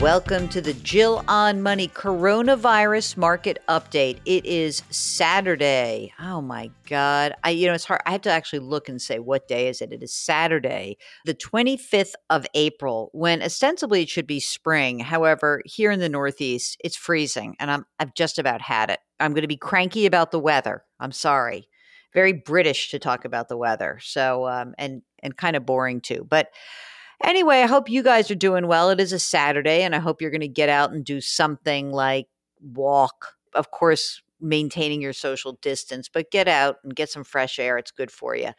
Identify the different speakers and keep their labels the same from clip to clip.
Speaker 1: Welcome to the Jill on Money Coronavirus Market Update. It is Saturday. Oh my God. I you know it's hard. I have to actually look and say what day is it? It is Saturday, the 25th of April, when ostensibly it should be spring. However, here in the Northeast, it's freezing and I'm I've just about had it. I'm gonna be cranky about the weather. I'm sorry. Very British to talk about the weather. So um and and kind of boring too. But Anyway, I hope you guys are doing well. It is a Saturday, and I hope you're going to get out and do something like walk. Of course, maintaining your social distance, but get out and get some fresh air. It's good for you.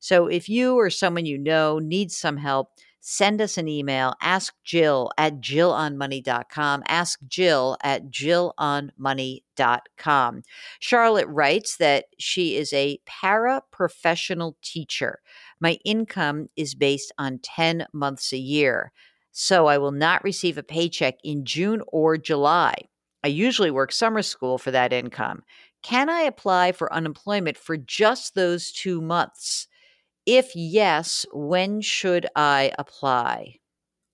Speaker 1: So if you or someone you know needs some help, send us an email. Ask Jill at jillonmoney.com. Ask Jill at jillonmoney.com. Charlotte writes that she is a paraprofessional teacher. My income is based on 10 months a year. So I will not receive a paycheck in June or July. I usually work summer school for that income. Can I apply for unemployment for just those two months? If yes, when should I apply?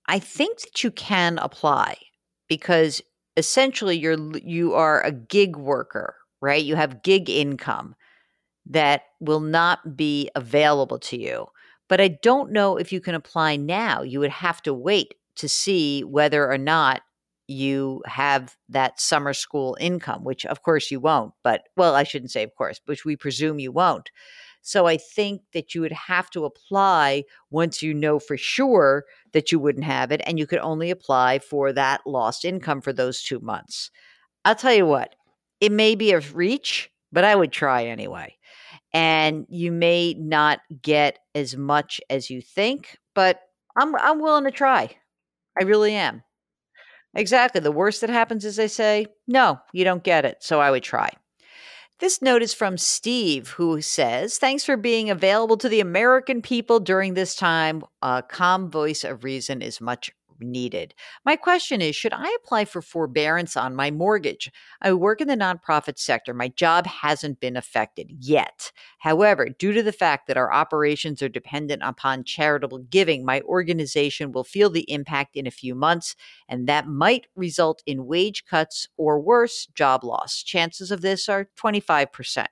Speaker 1: I think that you can apply because essentially you're you are a gig worker, right? You have gig income that will not be available to you. But I don't know if you can apply now. You would have to wait to see whether or not you have that summer school income, which of course you won't. But, well, I shouldn't say of course, which we presume you won't. So I think that you would have to apply once you know for sure that you wouldn't have it, and you could only apply for that lost income for those two months. I'll tell you what, it may be a reach, but I would try anyway and you may not get as much as you think, but I'm I'm willing to try. I really am. Exactly. The worst that happens is they say, "No, you don't get it." So I would try. This note is from Steve, who says, Thanks for being available to the American people during this time. A calm voice of reason is much needed. My question is Should I apply for forbearance on my mortgage? I work in the nonprofit sector. My job hasn't been affected yet. However, due to the fact that our operations are dependent upon charitable giving, my organization will feel the impact in a few months, and that might result in wage cuts or worse, job loss. Chances of this are 25%.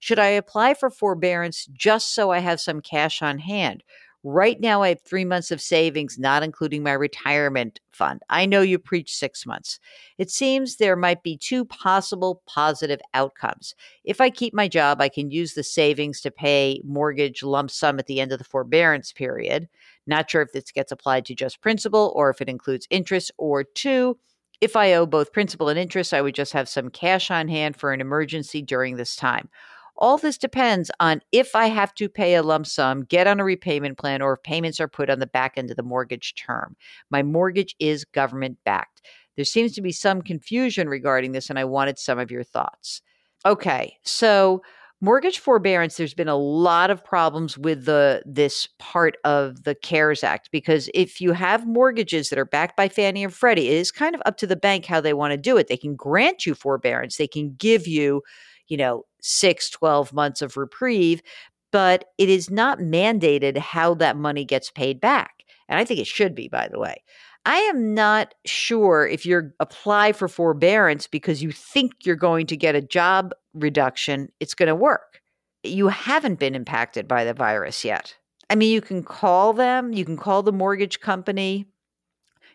Speaker 1: Should I apply for forbearance just so I have some cash on hand? Right now, I have three months of savings, not including my retirement fund. I know you preach six months. It seems there might be two possible positive outcomes. If I keep my job, I can use the savings to pay mortgage lump sum at the end of the forbearance period. Not sure if this gets applied to just principal or if it includes interest. Or two, if I owe both principal and interest, I would just have some cash on hand for an emergency during this time. All this depends on if I have to pay a lump sum, get on a repayment plan, or if payments are put on the back end of the mortgage term. My mortgage is government backed. There seems to be some confusion regarding this, and I wanted some of your thoughts. Okay, so mortgage forbearance there's been a lot of problems with the this part of the cares act because if you have mortgages that are backed by fannie and freddie it is kind of up to the bank how they want to do it they can grant you forbearance they can give you you know, six, 12 months of reprieve, but it is not mandated how that money gets paid back. And I think it should be, by the way. I am not sure if you apply for forbearance because you think you're going to get a job reduction, it's going to work. You haven't been impacted by the virus yet. I mean, you can call them, you can call the mortgage company,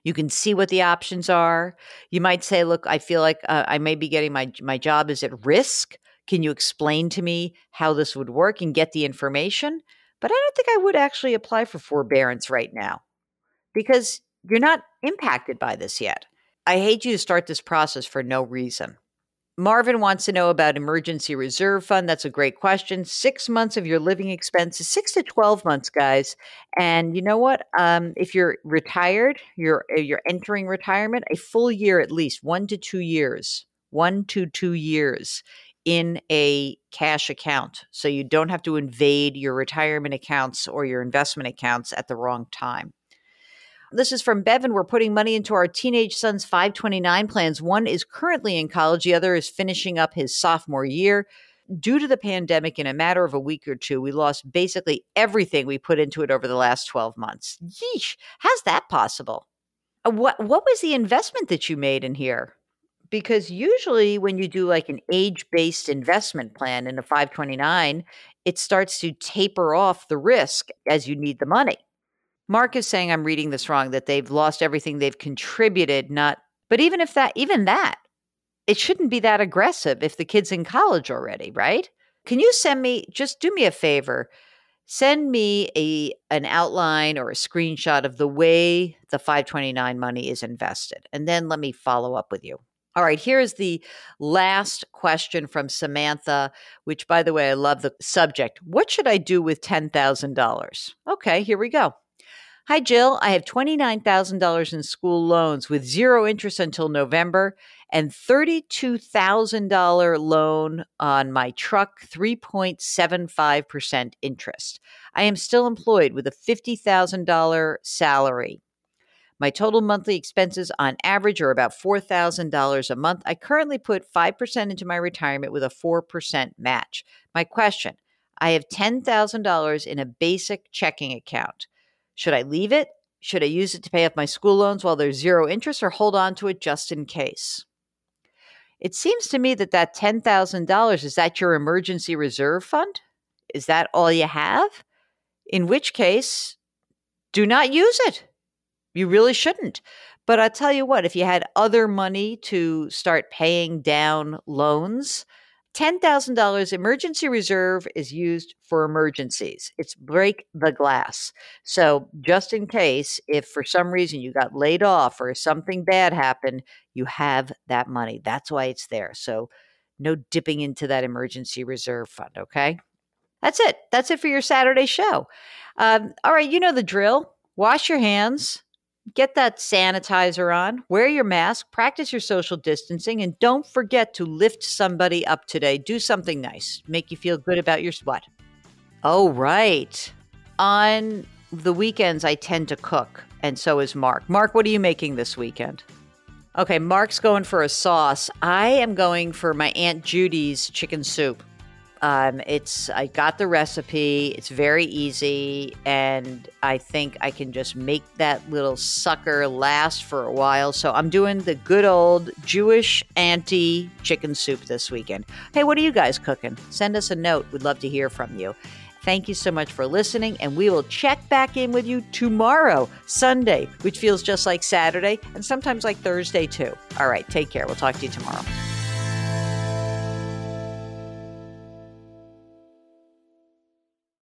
Speaker 1: you can see what the options are. You might say, "Look, I feel like uh, I may be getting my my job is at risk. Can you explain to me how this would work and get the information? But I don't think I would actually apply for forbearance right now because you're not impacted by this yet. I hate you to start this process for no reason. Marvin wants to know about emergency reserve fund. That's a great question. Six months of your living expenses, six to twelve months, guys. And you know what? Um, if you're retired, you're uh, you're entering retirement, a full year at least, one to two years, one to two years in a cash account. So you don't have to invade your retirement accounts or your investment accounts at the wrong time. This is from Bevan. We're putting money into our teenage son's 529 plans. One is currently in college, the other is finishing up his sophomore year. Due to the pandemic, in a matter of a week or two, we lost basically everything we put into it over the last 12 months. Yeesh, how's that possible? Uh, What what was the investment that you made in here? Because usually when you do like an age-based investment plan in a 529, it starts to taper off the risk as you need the money. Mark is saying I'm reading this wrong that they've lost everything they've contributed, not but even if that even that, it shouldn't be that aggressive if the kid's in college already, right? Can you send me just do me a favor? Send me a an outline or a screenshot of the way the 529 money is invested and then let me follow up with you. All right, here's the last question from Samantha, which by the way, I love the subject. What should I do with $10,000? Okay, here we go. Hi, Jill. I have $29,000 in school loans with zero interest until November and $32,000 loan on my truck, 3.75% interest. I am still employed with a $50,000 salary. My total monthly expenses on average are about $4,000 a month. I currently put 5% into my retirement with a 4% match. My question I have $10,000 in a basic checking account. Should I leave it? Should I use it to pay off my school loans while there's zero interest or hold on to it just in case? It seems to me that that $10,000 is that your emergency reserve fund? Is that all you have? In which case, do not use it. You really shouldn't. But I'll tell you what, if you had other money to start paying down loans, $10,000 emergency reserve is used for emergencies. It's break the glass. So, just in case, if for some reason you got laid off or something bad happened, you have that money. That's why it's there. So, no dipping into that emergency reserve fund, okay? That's it. That's it for your Saturday show. Um, all right, you know the drill. Wash your hands, Get that sanitizer on, wear your mask, practice your social distancing, and don't forget to lift somebody up today. Do something nice, make you feel good about your what? Oh, right. On the weekends, I tend to cook, and so is Mark. Mark, what are you making this weekend? Okay, Mark's going for a sauce. I am going for my Aunt Judy's chicken soup. Um, it's I got the recipe. It's very easy, and I think I can just make that little sucker last for a while. So I'm doing the good old Jewish auntie chicken soup this weekend. Hey, what are you guys cooking? Send us a note. We'd love to hear from you. Thank you so much for listening, and we will check back in with you tomorrow, Sunday, which feels just like Saturday and sometimes like Thursday too. All right, take care. We'll talk to you tomorrow.